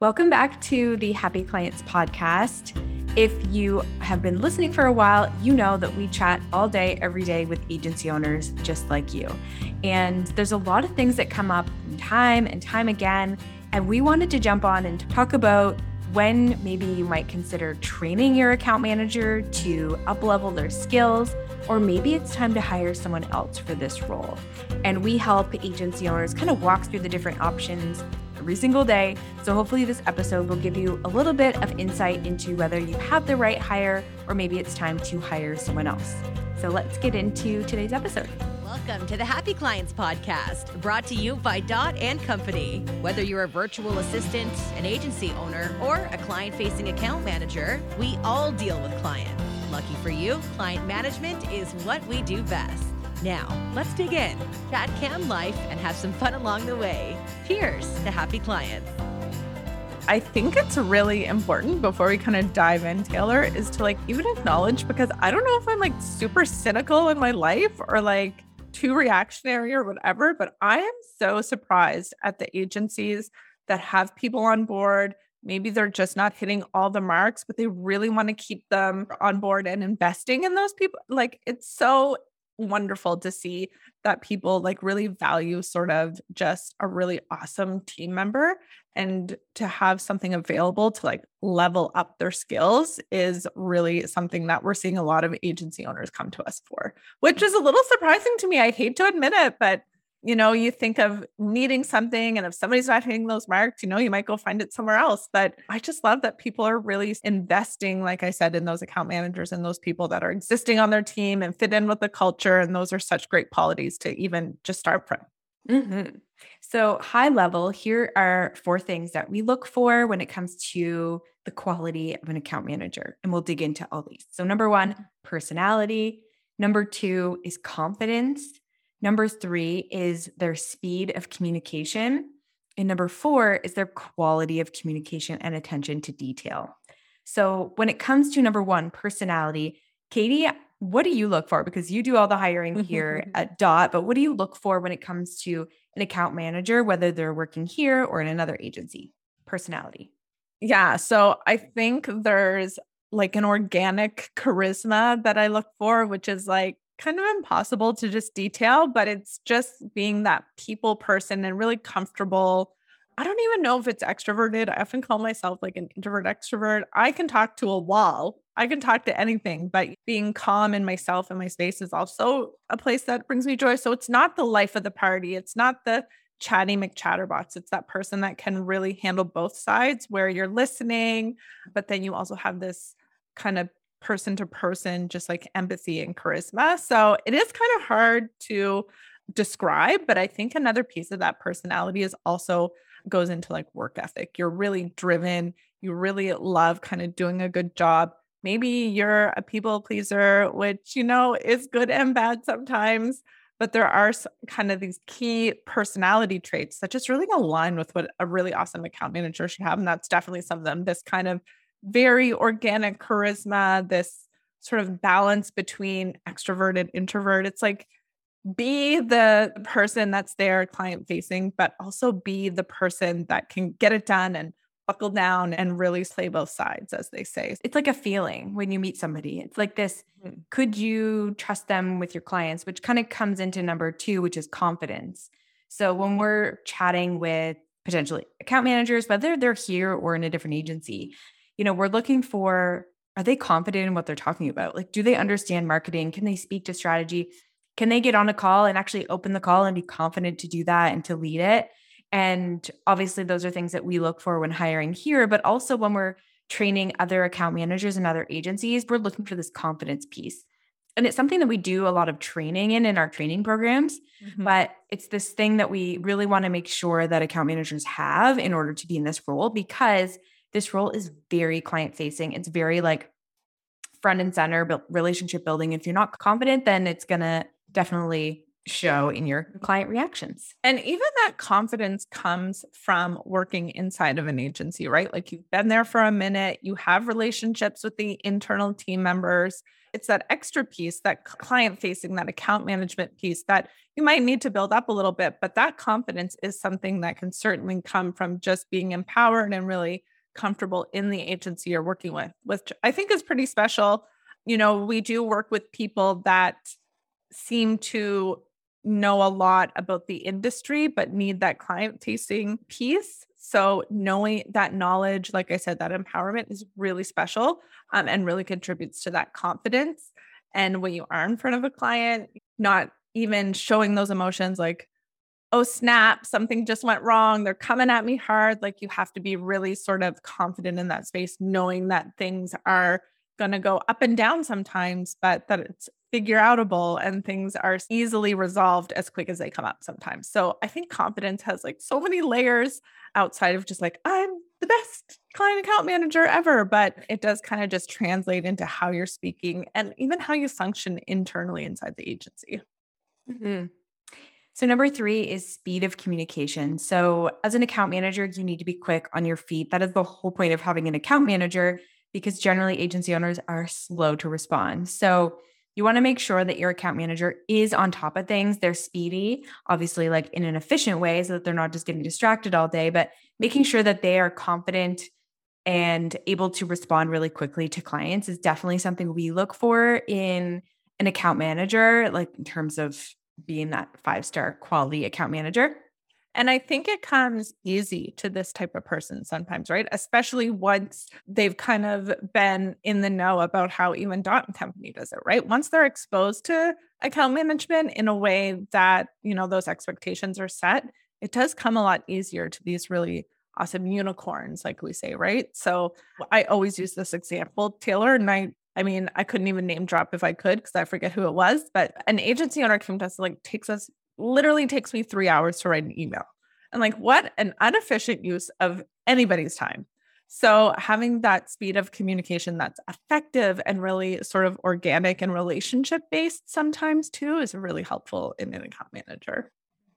Welcome back to the Happy Clients podcast. If you have been listening for a while, you know that we chat all day, every day with agency owners just like you. And there's a lot of things that come up time and time again. And we wanted to jump on and talk about when maybe you might consider training your account manager to uplevel their skills, or maybe it's time to hire someone else for this role. And we help agency owners kind of walk through the different options every single day. So hopefully, this episode will give you a little bit of insight into whether you have the right hire or maybe it's time to hire someone else. So let's get into today's episode. Welcome to the Happy Clients Podcast, brought to you by Dot and Company. Whether you're a virtual assistant, an agency owner, or a client facing account manager, we all deal with clients. Lucky for you, client management is what we do best. Now, let's dig in, chat CAM life, and have some fun along the way. Cheers to happy clients. I think it's really important before we kind of dive in, Taylor, is to like even acknowledge because I don't know if I'm like super cynical in my life or like too reactionary or whatever, but I am so surprised at the agencies that have people on board. Maybe they're just not hitting all the marks, but they really want to keep them on board and investing in those people. Like it's so wonderful to see that people like really value sort of just a really awesome team member. And to have something available to like level up their skills is really something that we're seeing a lot of agency owners come to us for which is a little surprising to me. I hate to admit it but you know, you think of needing something, and if somebody's not hitting those marks, you know, you might go find it somewhere else. But I just love that people are really investing, like I said, in those account managers and those people that are existing on their team and fit in with the culture. And those are such great qualities to even just start from. Mm-hmm. So, high level, here are four things that we look for when it comes to the quality of an account manager. And we'll dig into all these. So, number one, personality. Number two is confidence. Number three is their speed of communication. And number four is their quality of communication and attention to detail. So, when it comes to number one, personality, Katie, what do you look for? Because you do all the hiring here at Dot, but what do you look for when it comes to an account manager, whether they're working here or in another agency? Personality. Yeah. So, I think there's like an organic charisma that I look for, which is like kind of impossible to just detail, but it's just being that people person and really comfortable. I don't even know if it's extroverted. I often call myself like an introvert extrovert. I can talk to a wall. I can talk to anything, but being calm in myself and my space is also a place that brings me joy. So it's not the life of the party. It's not the chatty McChatterbox. It's that person that can really handle both sides where you're listening, but then you also have this kind of person to person, just like empathy and charisma. So it is kind of hard to describe, but I think another piece of that personality is also goes into like work ethic. You're really driven, you really love kind of doing a good job. Maybe you're a people pleaser, which you know is good and bad sometimes, but there are kind of these key personality traits that just really align with what a really awesome account manager should have. And that's definitely some of them. This kind of very organic charisma, this sort of balance between extrovert and introvert. It's like be the person that's there client facing, but also be the person that can get it done and buckle down and really play both sides, as they say. It's like a feeling when you meet somebody. It's like this mm-hmm. could you trust them with your clients, which kind of comes into number two, which is confidence. So when we're chatting with potentially account managers, whether they're here or in a different agency, you know, we're looking for are they confident in what they're talking about? Like, do they understand marketing? Can they speak to strategy? Can they get on a call and actually open the call and be confident to do that and to lead it? And obviously, those are things that we look for when hiring here, but also when we're training other account managers and other agencies, we're looking for this confidence piece. And it's something that we do a lot of training in in our training programs, mm-hmm. but it's this thing that we really want to make sure that account managers have in order to be in this role because this role is very client facing. It's very like front and center but relationship building. If you're not confident, then it's going to definitely show in your client reactions. And even that confidence comes from working inside of an agency, right? Like you've been there for a minute, you have relationships with the internal team members. It's that extra piece, that client facing, that account management piece that you might need to build up a little bit. But that confidence is something that can certainly come from just being empowered and really comfortable in the agency you're working with, which I think is pretty special. You know, we do work with people that seem to know a lot about the industry, but need that client facing piece. So, knowing that knowledge, like I said, that empowerment is really special um, and really contributes to that confidence. And when you are in front of a client, not even showing those emotions like, oh, snap, something just went wrong. They're coming at me hard. Like, you have to be really sort of confident in that space, knowing that things are going to go up and down sometimes, but that it's figure outable and things are easily resolved as quick as they come up sometimes. So I think confidence has like so many layers outside of just like, I'm the best client account manager ever, but it does kind of just translate into how you're speaking and even how you function internally inside the agency. Mm-hmm. So, number three is speed of communication. So, as an account manager, you need to be quick on your feet. That is the whole point of having an account manager because generally agency owners are slow to respond. So, you want to make sure that your account manager is on top of things. They're speedy, obviously, like in an efficient way, so that they're not just getting distracted all day, but making sure that they are confident and able to respond really quickly to clients is definitely something we look for in an account manager, like in terms of being that five star quality account manager. And I think it comes easy to this type of person sometimes, right? Especially once they've kind of been in the know about how even Dot and Company does it, right? Once they're exposed to account management in a way that, you know, those expectations are set, it does come a lot easier to these really awesome unicorns, like we say, right? So I always use this example, Taylor, and I I mean, I couldn't even name drop if I could because I forget who it was, but an agency owner came to us like takes us literally takes me three hours to write an email. And like, what an inefficient use of anybody's time. So, having that speed of communication that's effective and really sort of organic and relationship based sometimes too is really helpful in an account manager.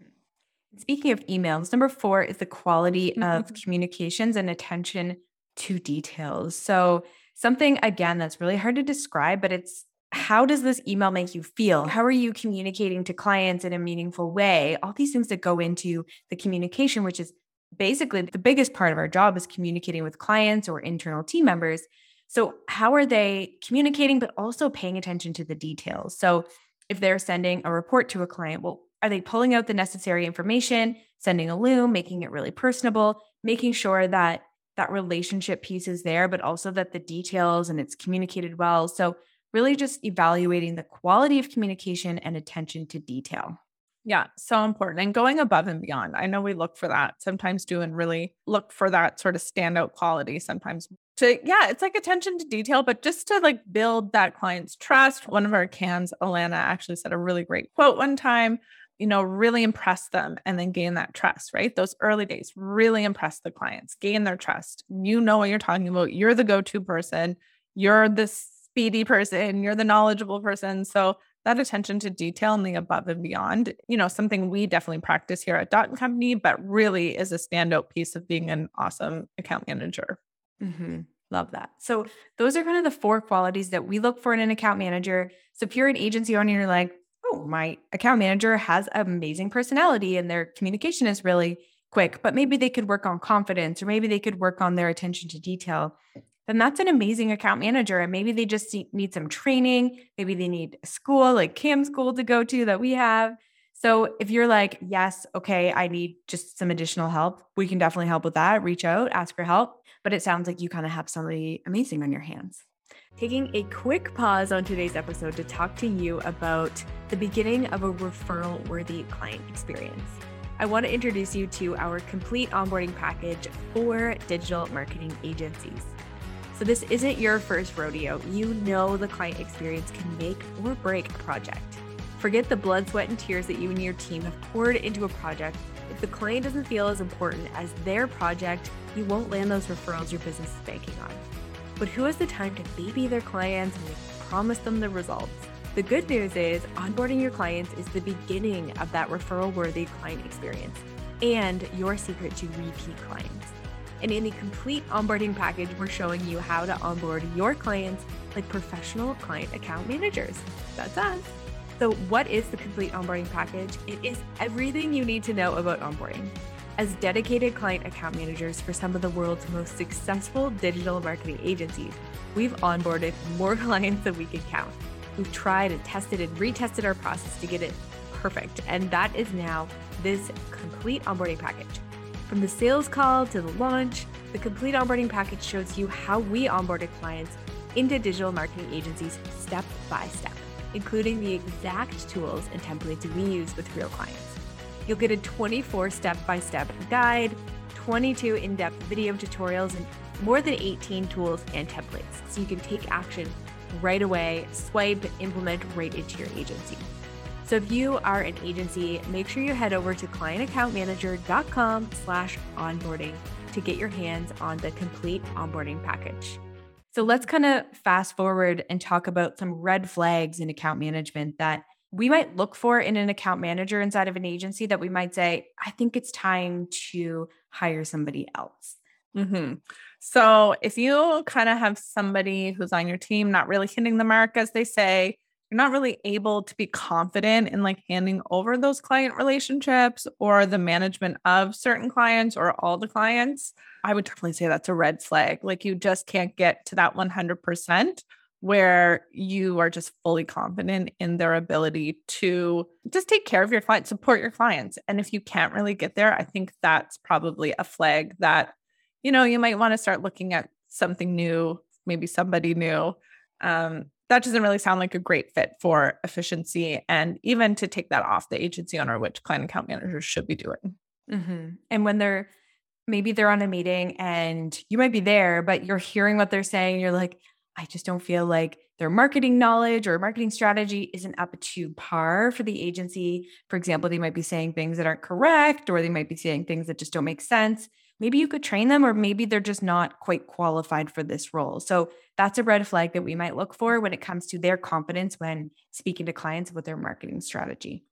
Mm-hmm. Speaking of emails, number four is the quality of mm-hmm. communications and attention to details. So, something again that's really hard to describe, but it's how does this email make you feel? How are you communicating to clients in a meaningful way? All these things that go into the communication, which is basically the biggest part of our job is communicating with clients or internal team members. So, how are they communicating, but also paying attention to the details? So, if they're sending a report to a client, well, are they pulling out the necessary information, sending a loom, making it really personable, making sure that that relationship piece is there, but also that the details and it's communicated well. So, really just evaluating the quality of communication and attention to detail. Yeah, so important. And going above and beyond. I know we look for that sometimes do and really look for that sort of standout quality sometimes to, yeah, it's like attention to detail, but just to like build that client's trust. One of our CAMs, Alana, actually said a really great quote one time, you know, really impress them and then gain that trust, right? Those early days, really impress the clients, gain their trust. You know what you're talking about. You're the go to person. You're the speedy person, you're the knowledgeable person. So that attention to detail and the above and beyond, you know, something we definitely practice here at Dot and Company, but really is a standout piece of being an awesome account manager. Mm-hmm. Love that. So those are kind of the four qualities that we look for in an account manager. So if you're an agency owner, you're like, oh, my account manager has amazing personality and their communication is really quick, but maybe they could work on confidence or maybe they could work on their attention to detail then that's an amazing account manager. And maybe they just need some training. Maybe they need a school like CAM school to go to that we have. So if you're like, yes, okay, I need just some additional help, we can definitely help with that. Reach out, ask for help. But it sounds like you kind of have somebody amazing on your hands. Taking a quick pause on today's episode to talk to you about the beginning of a referral worthy client experience. I want to introduce you to our complete onboarding package for digital marketing agencies. So, this isn't your first rodeo. You know the client experience can make or break a project. Forget the blood, sweat, and tears that you and your team have poured into a project. If the client doesn't feel as important as their project, you won't land those referrals your business is banking on. But who has the time to baby their clients and promise them the results? The good news is onboarding your clients is the beginning of that referral worthy client experience and your secret to repeat clients. And in the complete onboarding package, we're showing you how to onboard your clients like professional client account managers. That's us. So, what is the complete onboarding package? It is everything you need to know about onboarding. As dedicated client account managers for some of the world's most successful digital marketing agencies, we've onboarded more clients than we can count. We've tried and tested and retested our process to get it perfect. And that is now this complete onboarding package. From the sales call to the launch, the complete onboarding package shows you how we onboarded clients into digital marketing agencies step by step, including the exact tools and templates we use with real clients. You'll get a 24 step by step guide, 22 in depth video tutorials, and more than 18 tools and templates so you can take action right away, swipe, implement right into your agency. So if you are an agency, make sure you head over to clientaccountmanager.com slash onboarding to get your hands on the complete onboarding package. So let's kind of fast forward and talk about some red flags in account management that we might look for in an account manager inside of an agency that we might say, I think it's time to hire somebody else. Mm-hmm. So if you kind of have somebody who's on your team not really hitting the mark, as they say, you're not really able to be confident in like handing over those client relationships or the management of certain clients or all the clients, I would definitely say that's a red flag. Like you just can't get to that 100% where you are just fully confident in their ability to just take care of your clients, support your clients. And if you can't really get there, I think that's probably a flag that, you know, you might want to start looking at something new, maybe somebody new. Um, that doesn't really sound like a great fit for efficiency and even to take that off the agency owner which client account managers should be doing mm-hmm. and when they're maybe they're on a meeting and you might be there but you're hearing what they're saying you're like i just don't feel like their marketing knowledge or marketing strategy isn't up to par for the agency for example they might be saying things that aren't correct or they might be saying things that just don't make sense maybe you could train them or maybe they're just not quite qualified for this role. So that's a red flag that we might look for when it comes to their confidence when speaking to clients about their marketing strategy.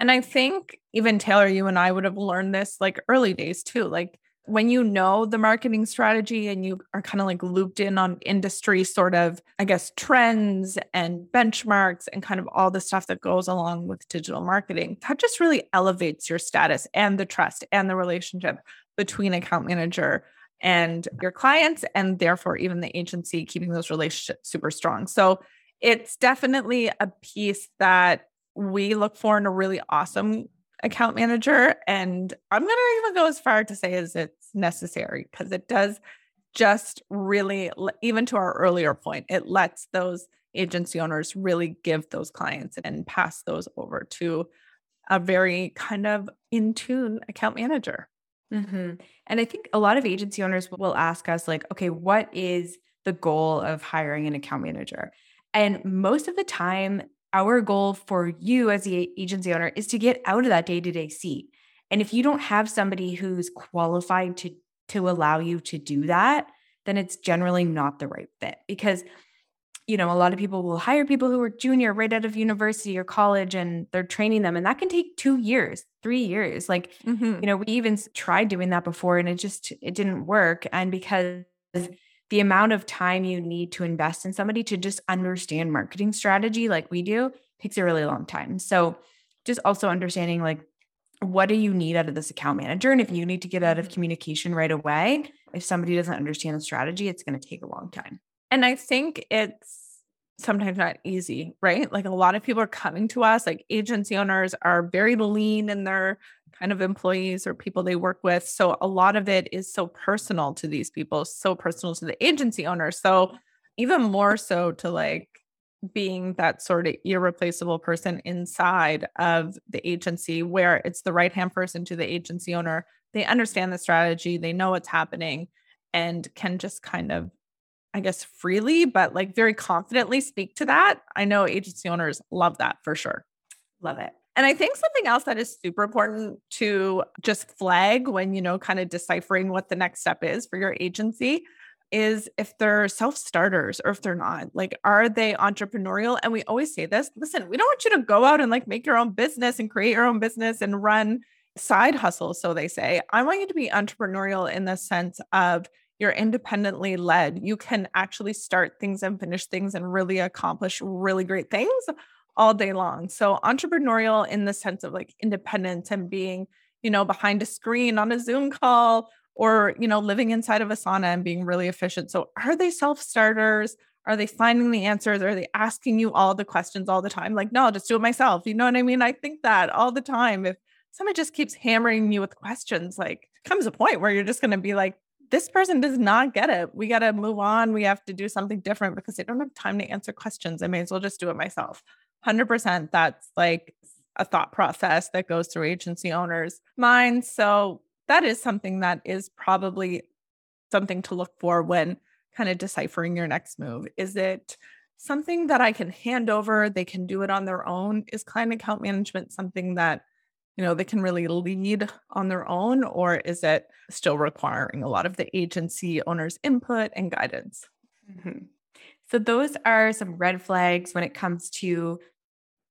And I think even Taylor, you and I would have learned this like early days too. Like when you know the marketing strategy and you are kind of like looped in on industry sort of, I guess, trends and benchmarks and kind of all the stuff that goes along with digital marketing, that just really elevates your status and the trust and the relationship between account manager and your clients and therefore even the agency keeping those relationships super strong. So it's definitely a piece that we look for in a really awesome account manager. And I'm going to even go as far to say as it's necessary because it does just really, even to our earlier point, it lets those agency owners really give those clients and pass those over to a very kind of in tune account manager. Mm-hmm. And I think a lot of agency owners will ask us, like, okay, what is the goal of hiring an account manager? And most of the time, our goal for you as the agency owner is to get out of that day to day seat. And if you don't have somebody who's qualified to to allow you to do that, then it's generally not the right fit because you know, a lot of people will hire people who are junior right out of university or college and they're training them. And that can take two years, three years. Like, mm-hmm. you know, we even tried doing that before and it just, it didn't work. And because the amount of time you need to invest in somebody to just understand marketing strategy like we do takes a really long time. So just also understanding like, what do you need out of this account manager? And if you need to get out of mm-hmm. communication right away, if somebody doesn't understand the strategy, it's going to take a long time. And I think it's sometimes not easy, right? Like a lot of people are coming to us, like agency owners are very lean in their kind of employees or people they work with. So a lot of it is so personal to these people, so personal to the agency owner. So even more so to like being that sort of irreplaceable person inside of the agency where it's the right hand person to the agency owner. They understand the strategy, they know what's happening and can just kind of I guess, freely, but like very confidently speak to that. I know agency owners love that for sure. Love it. And I think something else that is super important to just flag when, you know, kind of deciphering what the next step is for your agency is if they're self starters or if they're not. Like, are they entrepreneurial? And we always say this listen, we don't want you to go out and like make your own business and create your own business and run side hustles, so they say. I want you to be entrepreneurial in the sense of you're independently led. You can actually start things and finish things and really accomplish really great things all day long. So, entrepreneurial in the sense of like independence and being, you know, behind a screen on a Zoom call or, you know, living inside of Asana and being really efficient. So, are they self starters? Are they finding the answers? Are they asking you all the questions all the time? Like, no, I'll just do it myself. You know what I mean? I think that all the time. If someone just keeps hammering you with questions, like comes a point where you're just going to be like, this person does not get it. We got to move on. We have to do something different because they don't have time to answer questions. I may as well just do it myself. 100% that's like a thought process that goes through agency owners' minds. So that is something that is probably something to look for when kind of deciphering your next move. Is it something that I can hand over? They can do it on their own. Is client account management something that you know they can really lead on their own or is it still requiring a lot of the agency owners input and guidance mm-hmm. so those are some red flags when it comes to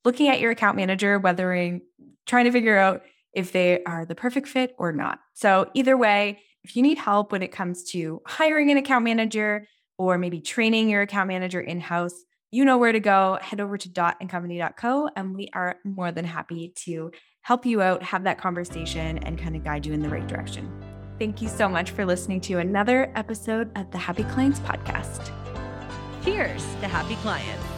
looking at your account manager whether trying to figure out if they are the perfect fit or not so either way if you need help when it comes to hiring an account manager or maybe training your account manager in-house you know where to go head over to dotandcompany.co and company.co and we are more than happy to help you out, have that conversation, and kind of guide you in the right direction. Thank you so much for listening to another episode of the Happy Clients Podcast. Cheers to happy clients.